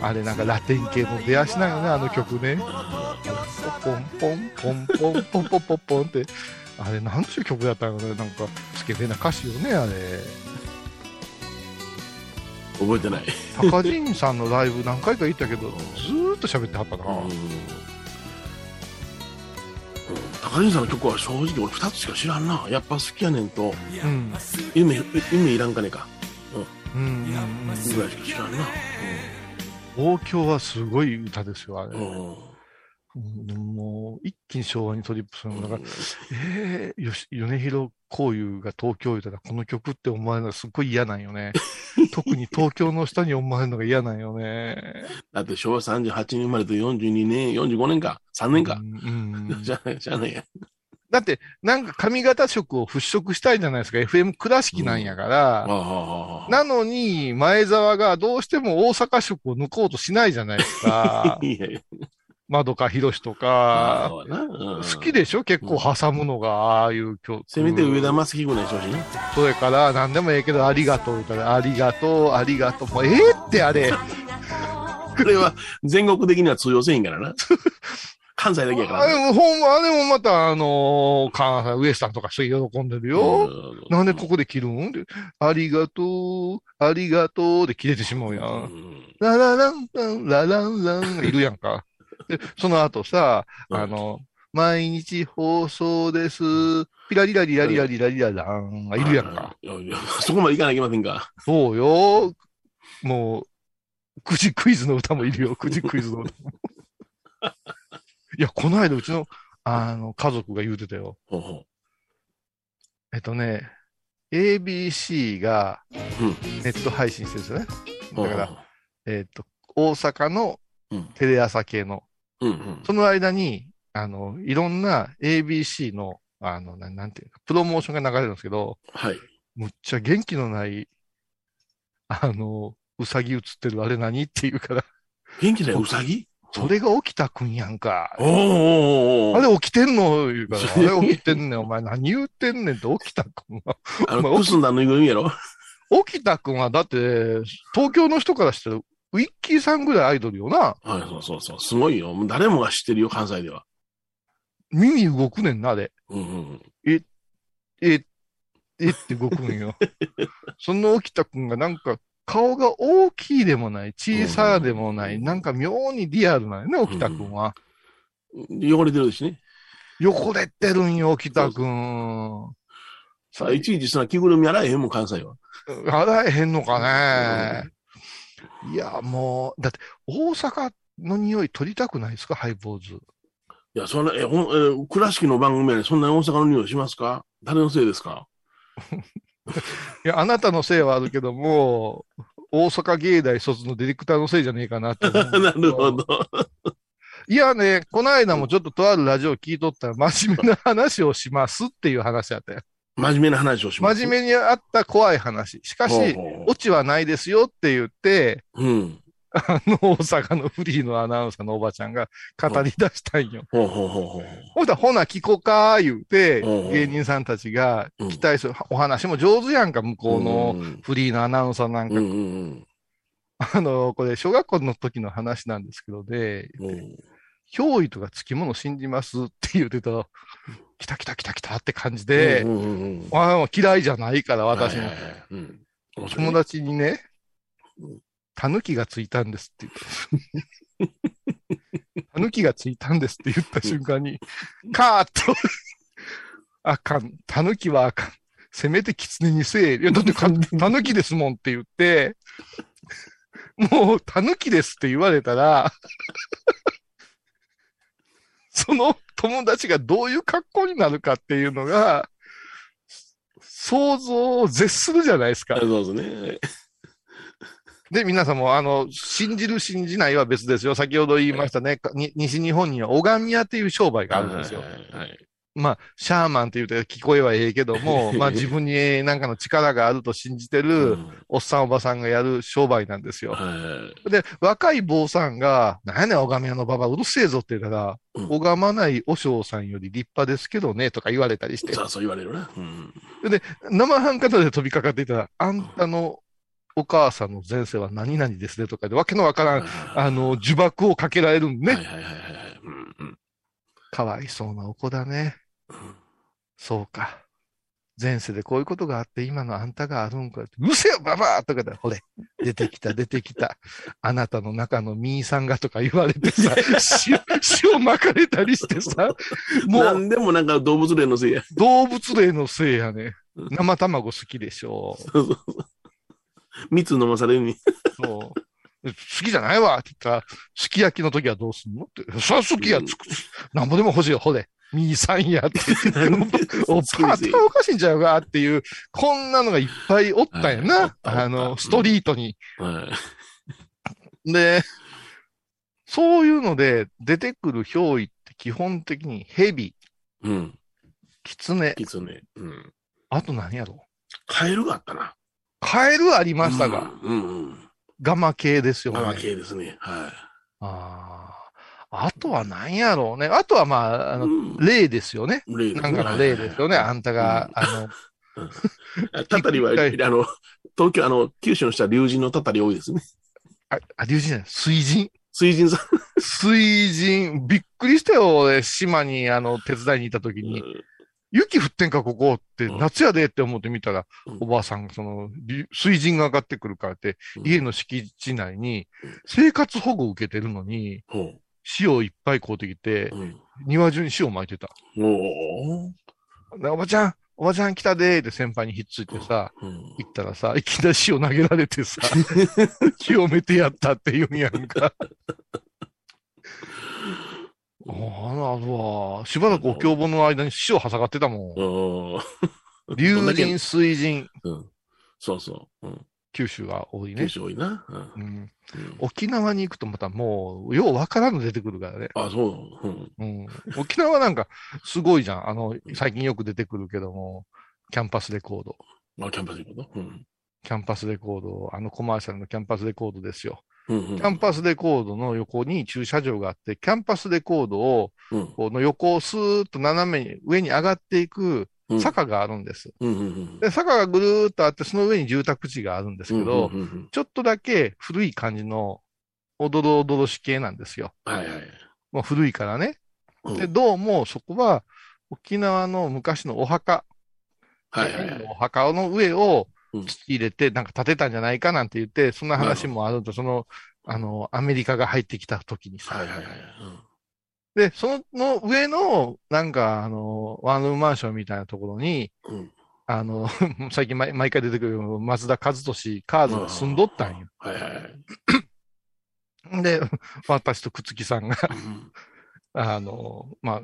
つ。あれ、なんかラテン系の出足なんよね、あの曲ね。ポンポン、ポンポン、ポンポンポンポンって。あれ、なんちゅう曲だったのね。なんか、スケベな歌詞よね、あれ。覚えてない。高陣さんのライブ何回か行ったけど、ずーっと喋ってはったな。うん。高橋さんの曲は正直俺2つしか知らんな。やっぱ好きやねんと、うん。夢、夢いらんかねか。うん。うん。ぐらいしか知らんな。東京はすごい歌ですよ、あれ。うん。うんうんもう、一気に昭和にトリップするの。だから、えー、よし、米広こういうが東京言うたら、この曲って思われるのがすっごい嫌なんよね。(laughs) 特に東京の人に思われるのが嫌なんよね。だって昭和38年生まれて42年、45年か、3年かう。んうん (laughs) じゃあ、じゃあねだって、なんか髪型色を払拭したいじゃないですか。FM 倉敷なんやから。ああ。なのに、前澤がどうしても大阪色を抜こうとしないじゃないですか。(laughs) いやいや。窓か広しとあか。好きでしょ？結構挟むのが、ああいう曲。せめて上田正彦にしてほしいな。それから、何でもええけど、ありがとうありがとう、ありがとう。もうええってあれ。(laughs) これは全国的には通用せえへんからな。(laughs) 関西だけやからな。あれも、ほんま、あれもまた、あのー関西、ウエスタンとかすげえ喜んでるよ。なんでここで切るん？でありがとう、ありがとうで切れてしまうや。うんんララランラン、ラランランがいるやんか。で、その後さ、うんあの、毎日放送です。ピラリラリラリラリラリラランがいるやんか。そこまでいかないけませんか。そうよ。もう、くじクイズの歌もいるよ。くじクイズの歌も。(laughs) いや、この間うちの、あの、家族が言うてたよ。ほうほえっとね、ABC がうんネット配信してるんですよね。うだから、えっと、大阪のうんテレ朝系の、うんうん。その間に、あの、いろんな ABC の、あの、なんなんていうか、プロモーションが流れるんですけど、はい。むっちゃ元気のない、あの、うさぎ映ってるあれ何っていうから、元気だよ、うさぎ？それが起きたくんやんか。おーおーあれ起きてんの？言うから、あれ起きてんねん、お前何言うてんねんって起きたくんは。あの、くすんだぬいぐるみやろ？起きたくんは、だって、東京の人からしたら、ウィッキーさんぐらいアイドルよな。はい、そうそうそう。すごいよ。誰もが知ってるよ、関西では。耳動くねんな、あれ。うんうん。え、えって動くんよ。(laughs) その起きたくんがなんか、顔が大きいでもない、小さでもない、なんか妙にリアルなんよね、起きたくんは。汚れてるしね。汚れてるんよ、起きたくん。さあ、いちいちそんな着ぐるみ洗えへんもん、関西は。洗えへんのかね。いや、もう、だって、大阪の匂い取りたくないですか、ハイボーズ。いや、そんな、え、ほん、え、倉敷の番組やねそんなに大阪の匂いしますか？誰のせいですか？(laughs) いや、あなたのせいはあるけども、大阪芸大卒のディレクターのせいじゃねえかなって (laughs) なるほど。いやね、この間もちょっととあるラジオ聞いとったら、真面目な話をしますっていう話だったよ。真面目な話をします？真面目にあった怖い話。しかし、オチはないですよって言って、うん。あの、大阪のフリーのアナウンサーのおばちゃんが語り出したんよ。ほうほうほうほう。ほほな、聞こか、言うて、うん芸人さんたちがうん期待する、お話も上手やんか、向こうのうんフリーのアナウンサーなんか。うんうんあの、これ、小学校の時の話なんですけどね、うん。うん憑依とかつきもの信じますって言ってたら、来た来た来た来たって感じで、うんうんうんああ嫌いじゃないから、私のはいはいはいうん友達にねうん、タヌキがついたんですって言った。タヌキがついたんですって言った瞬間に、カーッと、あかん。タヌキはあかん。せめてキツネにせえ。いや、だってか (laughs) タヌキですもんって言って、もう、タヌキですって言われたら、その友達がどういう格好になるかっていうのが、想像を絶するじゃないですか。そうですね。で、皆さんも、あの、信じる信じないは別ですよ。先ほど言いましたね。かに西日本には拝み屋っていう商売があるんですよ。はいはいはいまあ、シャーマンって言うて聞こえはええけども、(laughs) まあ自分になんかの力があると信じてうる、んおっさんおばさんがやる商売なんですよ。はいで、若い坊さんが、なんやねん、拝み屋のババアうるせえぞって言ったら、うん拝まない和尚さんより立派ですけどね、とか言われたりして。そうそう言われるな。うん。生半可で飛びかかっていたら、あんたのお母さんの前世は何々ですねとかで、わけのわからん、あの、呪縛をかけられるんね。はいはいはいはいはい。うんうんかわいそうなお子だね。そうか。前世でこういうことがあって、今のあんたがあるんかって。うせよ、ババアとかで、ほれ、出てきた、出てきた。あなたの中のミーさんがとか言われてさ、(laughs) 塩、塩巻かれたりしてさ、もなうんでもなんか動物霊のせいや。動物霊のせいやねうん。生卵好きでしょ。そうそうそう蜜飲まされるに。そう。好きじゃないわって言ったら、すき焼きの時はどうすんの？って。そりゃ好きや、つく、なんぼでも欲しいよ、ほれ。ミーさんやって。(laughs) おばあ頭おかしいんちゃうか？っていう、こんなのがいっぱいおったんやな。あの、ストリートに。はい。で、そういうので出てくる憑依って基本的にヘビ、うん。キツネ、キツネ。うん。あと何やろカエルがあったな。カエルありましたが、うんうん。ガマ系ですよね。ママ系ですね。はああ。あとは何やろうね。あとはまあ、あい。の、うん霊ですよね。霊ですねなんかの霊ですよね。はいあんたが、あの、(laughs) たたりは、あはいの、東京、あの、九州の人は竜神のたたり多いですね。あ、あ、竜神じゃない、水神？水神さん。水神、びっくりしたよ、俺、島に、あの、手伝いに行った時に、雪降ってんか、ここって、うん。夏やでって思ってみたら、うん。おばあさんが、その、竜水神が上がってくるからって、うん。家の敷地内にうん、生活保護を受けてるのに、ほ塩いっぱい買うてきて。庭中に塩巻いてた。おおばちゃん、おばちゃん来たでーって先輩にひっついてさ、うん。行ったらさ、いきなり塩投げられてさ、(laughs) (laughs) 清めてやったって言うんやんか。ああ、なるわ。しばらくお経本の間に塩挟がってたもん。おー。竜どんだけ神、水神、うん。そうそう。うん。九州が多いね九。州多いな。うんうん、うん沖縄に行くとまたもう、ようわからんの出てくるからね。あ、そう。うん。うん、沖縄なんかすごいじゃん。あの、最近よく出てくるけども、キャンパスレコード。まあ、キャンパス行くことうん。キャンパスレコード、あのコマーシャルのキャンパスレコードですよ。うんうん。キャンパスレコードの横に駐車場があって、キャンパスレコードを、うんこの横をスーッと斜めに上に上がっていくうん。坂があるんです。うんうんうん。で、坂がぐるーっとあって、その上に住宅地があるんですけど、うんうんうんちょっとだけ古い感じの、おどろおどろし系なんですよ。はいはい。もう古いからね。うんで、どうもそこは、沖縄の昔のお墓、はいはいはい。お墓の上をうん土入れて、なんか建てたんじゃないかなんて言って、そんな話もあると、その、あの、アメリカが入ってきた時にさ、はいはいはい。で、その上の、なんか、あの、ワンルームマンションみたいなところに、うんうん。あの、(laughs) 最近毎毎回出てくる松田和俊、カーズが住んどったんよ。はいはいはい。で、(laughs) 私とくつきさんが、うんあの、まあ、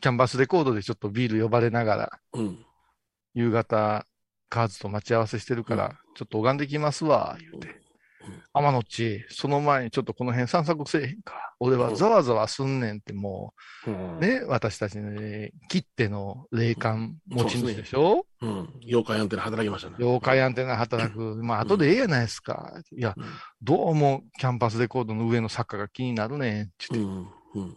キャンバスレコードでちょっとビール呼ばれながら、うん。夕方、カーズと待ち合わせしてるから、ちょっと拝んできますわ、言うて。天の地、その前にちょっとこの辺散策せえへんか。俺はざわざわすんねんってもうんう、。ね、私たちね、切手の霊感持ち主でしょ？うん。妖怪アンテナ働きましたね。妖怪アンテナ働く。(laughs) まあ、後でええやないですか。いやうん、どうもキャンパスレコードの上の坂が気になるねん。ってうん。うん。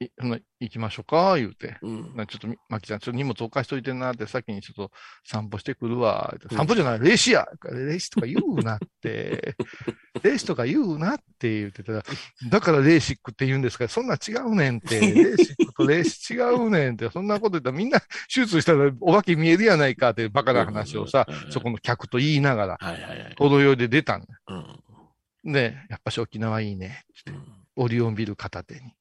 行きましょうか、言うて。うん。なちょっとみ、まきちゃん、ちょっと荷物置かしといてなって、先にちょっと散歩してくるわ。うん散歩じゃない、レーシやレーシとか言うなって。(laughs) レーシとか言うなって言ってたら、だからレーシックって言うんですから、そんなん違うねんって。(laughs) レーシックとレーシ違うねんって。そんなこと言ったらみんな手術したらお化け見えるやないかってバカな話をさそこの客と言いながら。程よいで出たんだ。うん。で、やっぱし沖縄いいね。ってオリオンビル片手に、うん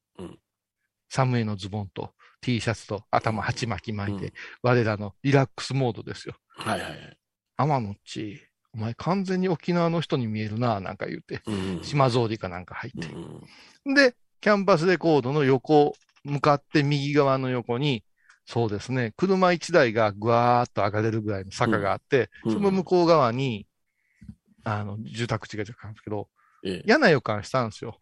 サムエのズボンと T シャツと頭鉢巻き巻いて、我らのリラックスモードですよ。はいはいはい。天野っち、お前完全に沖縄の人に見えるな、なんか言って、うん島草履かなんか入って。うんで、キャンパスレコードの横、向かって右側の横に、そうですね、車1台がぐわーっと上がれるぐらいの坂があって、うんその向こう側に、あの、住宅地が若干あるんですけど、ええ。嫌な予感したんですよ。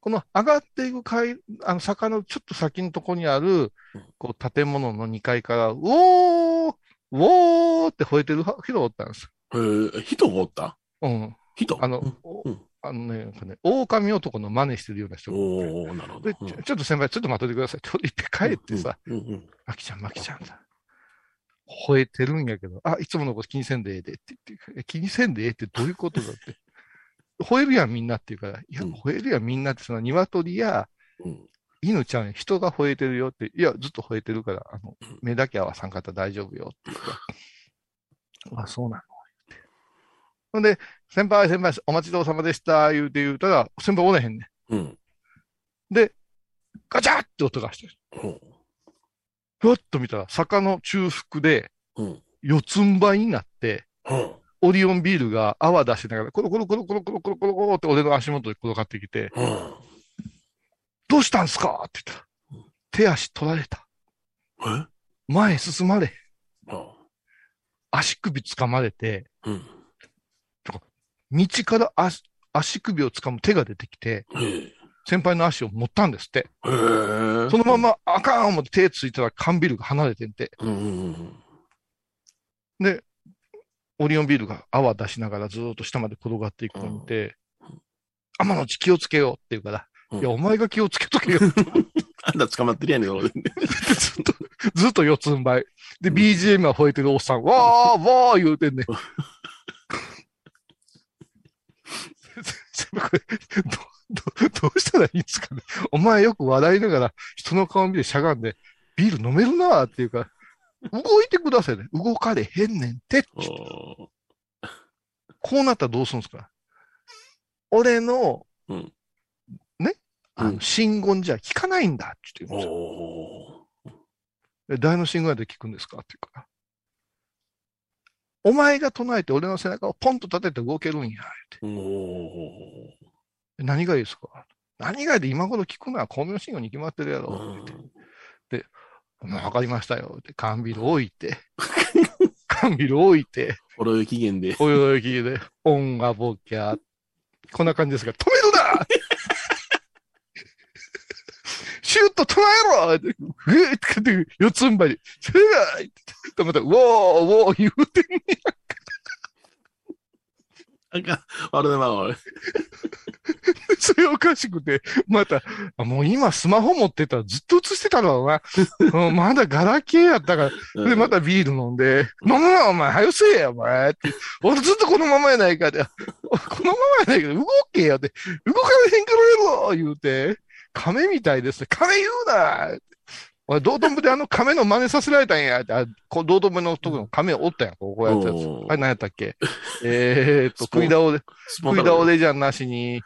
ほこの上がっていく階、あの坂のちょっと先のとこにあるうん、こう建物の2階から、うおーうおーって吠えてる人がおったんですえ、人がおった？うん。人？あのうん、あのね、なんかね、狼男の真似してるような人がおっておおなるほどで。ちょちょっと先輩、ちょっと待っててください。ちょっと一回帰ってさ、うんうん。マキちゃん、マキちゃんだ。吠えてるんやけど、あ、いつものこと気にせんでええでって言ってえ、気にせんでええってどういうことだって。吠えるやんみんなって言うから、いや、うん吠えるやんみんなって、その鶏やうん犬ちゃん、人が吠えてるよって、いや、ずっと吠えてるから、あのうん、目だけ合わさんかったら大丈夫よって言う (laughs) あ、そうなの。ほんで、先輩、先輩、お待ちどうさまでした、言うて言うたら、先輩おれへんねうん。ん。で、ガチャって音がしてる。ほふわっと見たら、坂の中腹で、う。うん。四つん這いになって、ほう。オリオンビールが泡出しながら、コロコロコロコロコロコロコロって俺の足元に転がってきて、どうしたんすかって言ったら、手足取られた。え前進まれ。足首掴まれて、道から足足首を掴む手が出てきて、先輩の足を持ったんですって。そのままあかん思って手ついたら缶ビールが離れてんて。で、オリオンビールが泡出しながらずーっと下まで転がっていくのを見て、天の地気をつけようって言うから、うんいや、お前が気をつけとけよ (laughs) うん。あんた捕まってるやねん、俺。ずっと、ずっと四つん這い。で、BGM は吠えてるおっさん、わー、わー言うてんねん。(laughs) これど、(laughs) ど、どうしたらいいんですかね。お前よく笑いながら人の顔見てしゃがんで、ビール飲めるなーっていうか、動いてくださいね。動かれへんねんって。おーこうなったらどうするんですか？俺の、うんね、あの、うん信言じゃ聞かないんだって言うんですよ。誰の信号やで聞くんですかって言うから。お前が唱えて俺の背中をポンと立てて動けるんや。おーえ何がいいですか？何がいいで今頃聞くのは光明信号に決まってるやろ。うんって言ってまあわかりましたよ。って缶ビール置いて、(laughs) 缶ビール置いて、ほろ酔い期限で。泳ぎで、オンがボキャー。こんな感じですが、止めるな! (laughs) シュート捉えろ!ってふえって四つん這いで、シューってまた、ウォー、ウォー言うてんねあかん。悪いな、俺。(laughs) それおかしくて、また、あもう今スマホ持ってたらずっと映してたろうな。(laughs) うんまだガラケーやったから、で、またビール飲んで、飲むな、お前、早せえや、お前。って。俺ずっとこのままやないかって。(laughs) このままやないけど、動けやって。動かれへんからやろ言うて。亀みたいですね。亀言うな俺、道頓堀であの亀の真似させられたんや。あこ道頓堀のとこの亀おったやん。こうこうやったやつ。あれ何やったっけ？(laughs) えーっと、食い倒れ、食い倒れじゃなしに、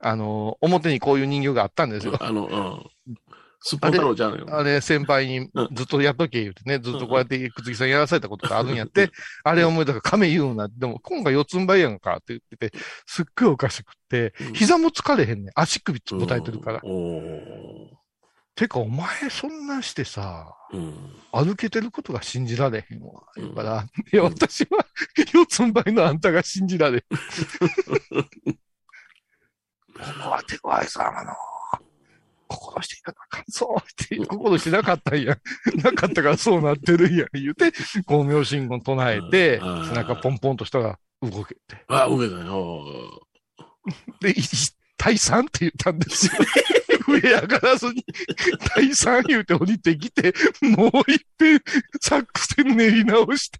あの、表にこういう人形があったんですよ。あ (laughs) の、うん。スッポン太郎じゃんよ。あれ、先輩にうんずっとやっとけ言うてね、ずっとこうやってくつきさんやらされたことがあるんやって、あれ思い出から亀言うな。でも今回四つん這いやんかって言ってて、すっごいおかしくってうん、膝も疲れへんねん。足首つぼたえてるから。おーてか、お前そんなしてさ、うん。歩けてることが信じられへんわ。うんから、いや、私は四つん這いのあんたが信じられん。ここは手強い様の、心していかなあかんぞって、心してなかったんや。なかったからそうなってるんや。言うて、光明信号唱えて、うん背中ポンポンとしたら動けて。あ、受けたよ。で、い退散って言ったんですよ。(laughs) 上上がらずに、退散言うて降りてきて、もう一遍、作戦練り直して。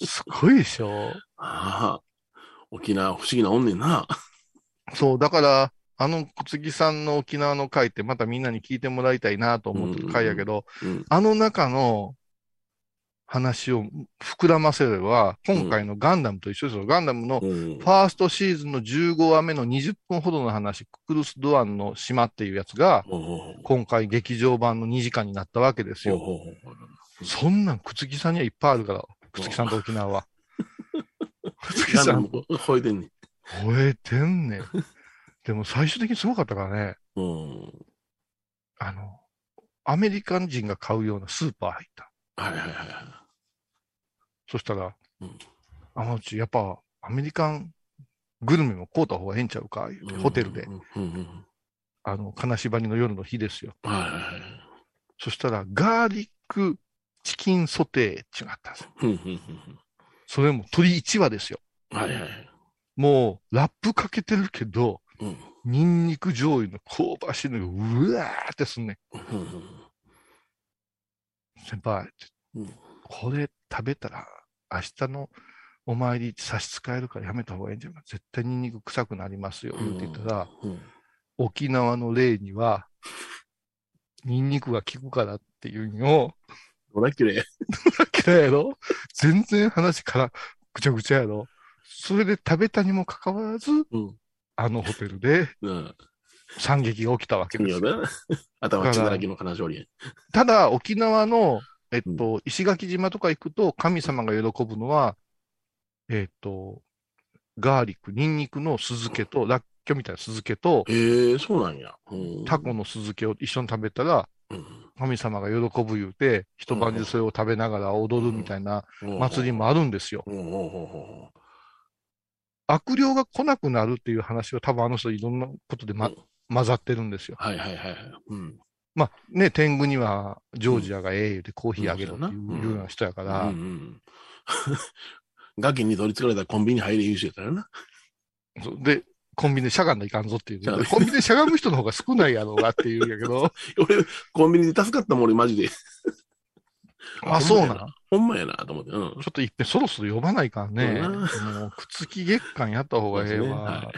(laughs) すごいでしょ？ああ。沖縄不思議なおんねんな。そう、だから、あの小杉さんの沖縄の回ってまたみんなに聞いてもらいたいなと思ってる回やけど、うん。あの中の、話を膨らませれば、今回のガンダムと一緒ですよ。ガンダムのうんファーストシーズンの15話目の20分ほどの話、ククルス・ドアンの島っていうやつが、今回劇場版の2時間になったわけですよ。そんなん、くつきさんにはいっぱいあるから、くつきさんと沖縄は。(laughs) くつきさん、吠えてんねん。吠えてんねん。でも最終的にすごかったからね、うん。あの、アメリカ人が買うようなスーパー入った。はいはいはいはそしたら、うんあのうち、やっぱ、アメリカングルメも買うた方がええんちゃうか、言う。ホテルであの、金縛りの夜の日ですよ。はいはいはい。そしたら、ガーリックチキンソテーっていうのがあったんですよ。それも鶏1羽ですよ。うんはいはい。もう、ラップかけてるけど、うんニンニク醤油の香ばしいのがうわーってすんね先輩、うんこれ食べたら明日のお参り差し支えるからやめた方がいいんじゃない？絶対ニンニク臭くなりますよ。言って言ったら、うん沖縄の例には、ニンニクが効くからっていうのを、どらきれい。嫌いやろ？全然話からぐちゃぐちゃやろ？それで食べたにもかかわらず、うん。あのホテルでうん。惨劇が起きたわけです。よ。頭血だらけの金。ただ、沖縄の、えっと、石垣島とか行くと、神様が喜ぶのは、えっと、ガーリック、ニンニクの酢漬けと、ラッキョみたいな酢漬けと、へえ、そうなんや。うん。タコの酢漬けを一緒に食べたら、うん。神様が喜ぶ言うて、一晩中それを食べながら踊るみたいな祭りもあるんですよ。悪霊が来なくなるっていう話は多分あの人いろんなことで、まうん、混ざってるんですよ。はいはいはいはい。うん。まあね、天狗にはジョージアがええ言うてコーヒーあげるっていううんような人やから、うんうん。ガキに取り憑かれたらコンビニ入れ優秀やからな。で、コンビニでしゃがんないかんぞっていうコンビニでしゃがむ人の方が少ないやろうがっていうんやけど、(laughs) 俺、コンビニで助かったもん、俺マジで。あ、そうなんちょほんまやな、と思って。うん。っといっぺんそろそろ呼ばないかんね。もう、くつき月間やった方がええそうですねわ。は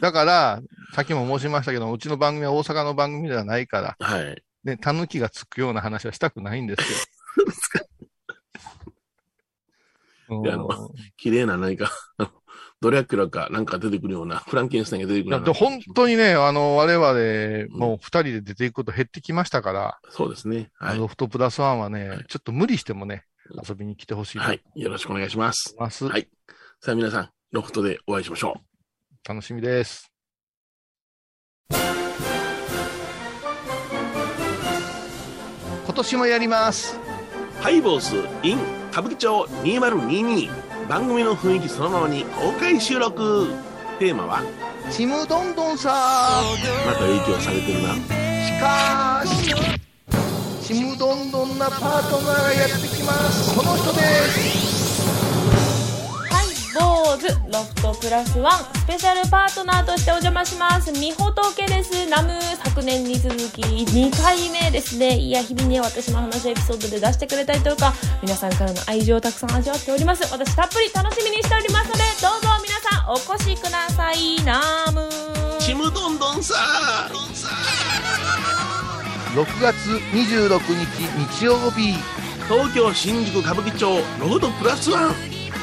だから、さっきも申しましたけど、うちの番組は大阪の番組ではないから、はい。ね、たぬきがつくような話はしたくないんですよ。(laughs) いやあのうん綺麗な何か、ドラキュラかなんか出てくるような、(laughs) フランケンスタインが出てくるような。本当にね、あの、我々、もう二人で出ていくこと減ってきましたから、そうですね。はい。ロフトプラスワンはね、はいちょっと無理してもねうん、遊びに来てほしいはい。よろしくお願いします。ます。はいさあ皆さん、ロフトでお会いしましょ楽しみです。今年もやりますう。ハイボース in 歌舞伎町2022番組の雰囲気そのままに公開収録。テーマは？ちむどんどんさまた影響されてるな。しかしちむどんどんなパートナーがやってきます。この人です坊主ロフトプラスワンスペシャルパートナーとしてお邪魔します。みほとけです。ナム昨年に続き2回目ですね。いや日々ね私の話をエピソードで出してくれたりとか皆さんからの愛情をたくさん味わっております。私たっぷり楽しみにしておりますのでどうぞ皆さんお越しください。ナムちむどんどんさ6月26日日曜日。東京新宿歌舞伎町ロフトプラスワン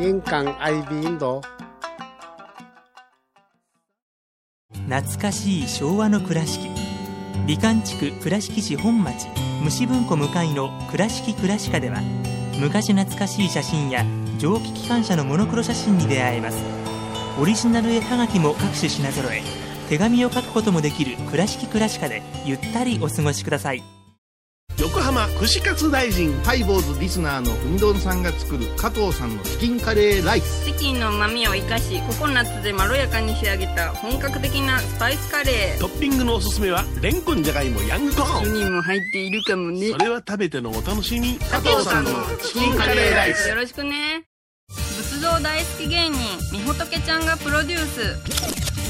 印港 IB 印度懐かしい昭和の倉敷。美観地区倉敷市本町。虫文庫向かいの「倉敷倉歯科」では昔懐かしい写真や蒸気機関車のモノクロ写真に出会えます。オリジナル絵はがきも各種品揃え手紙を書くこともできる「倉敷倉歯科」でゆったりお過ごしください。横浜串カツ大臣。ハイボーズリスナーのうみどんさんが作る加藤さんのチキンカレーライス。チキンの旨味を生かしココナッツでまろやかに仕上げた本格的なスパイスカレー。トッピングのおすすめはレンコンじゃがいもヤングコーン。にも入っているかもね。それは食べてのお楽しみ。加藤さんのチキンカレーライス。よろしくね。仏像大好き芸人みほとけちゃんがプロデュース。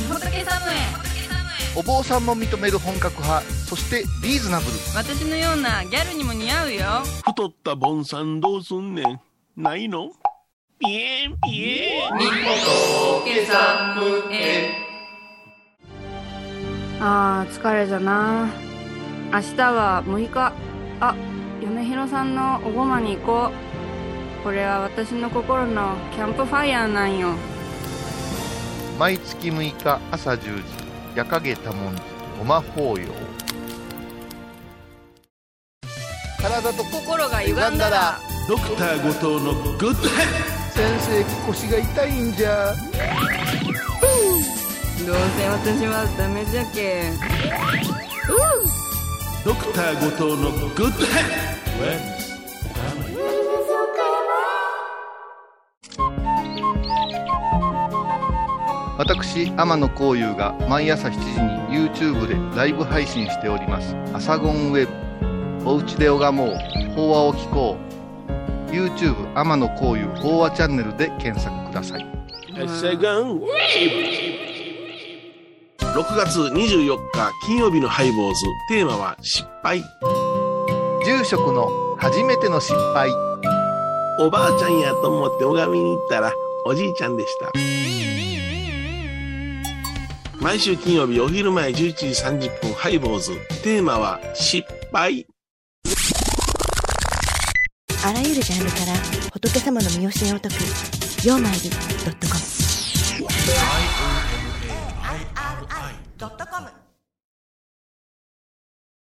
みほとけサムエお坊さんも認める本格派そしてリーズナブル。私のようなギャルにも似合うよ。太ったボンさんどうすんねん。ないの？ピエンピエン。あー疲れじゃな。明日は6日。あ米広さんのおごまに行こう。これは私の心のキャンプファイヤーなんよ。毎月6日朝10時夜影多文字ごま法要。体と心が歪んだら。ドクター後藤のグッドヘッ先生腰が痛いんじゃ。どうせ私はダメじゃけドクター後藤のグッドヘッ私天野幸雄が毎朝7時に YouTube でライブ配信しております「アサゴンウェブ」「おうちで拝もう。法話を聞こう」YouTube 天野幸雄法話チャンネルで検索ください。セガン6月24日金曜日のハイボーズ。テーマは失敗。住職の初めての失敗。おばあちゃんやと思って拝みに行ったらおじいちゃんでした毎週金曜日お昼前11時30分、ハイボーズ。テーマは、失敗。あらゆるジャンルから仏様の身教えを解く、曜マイルドりトコム。i o m a i r i c o m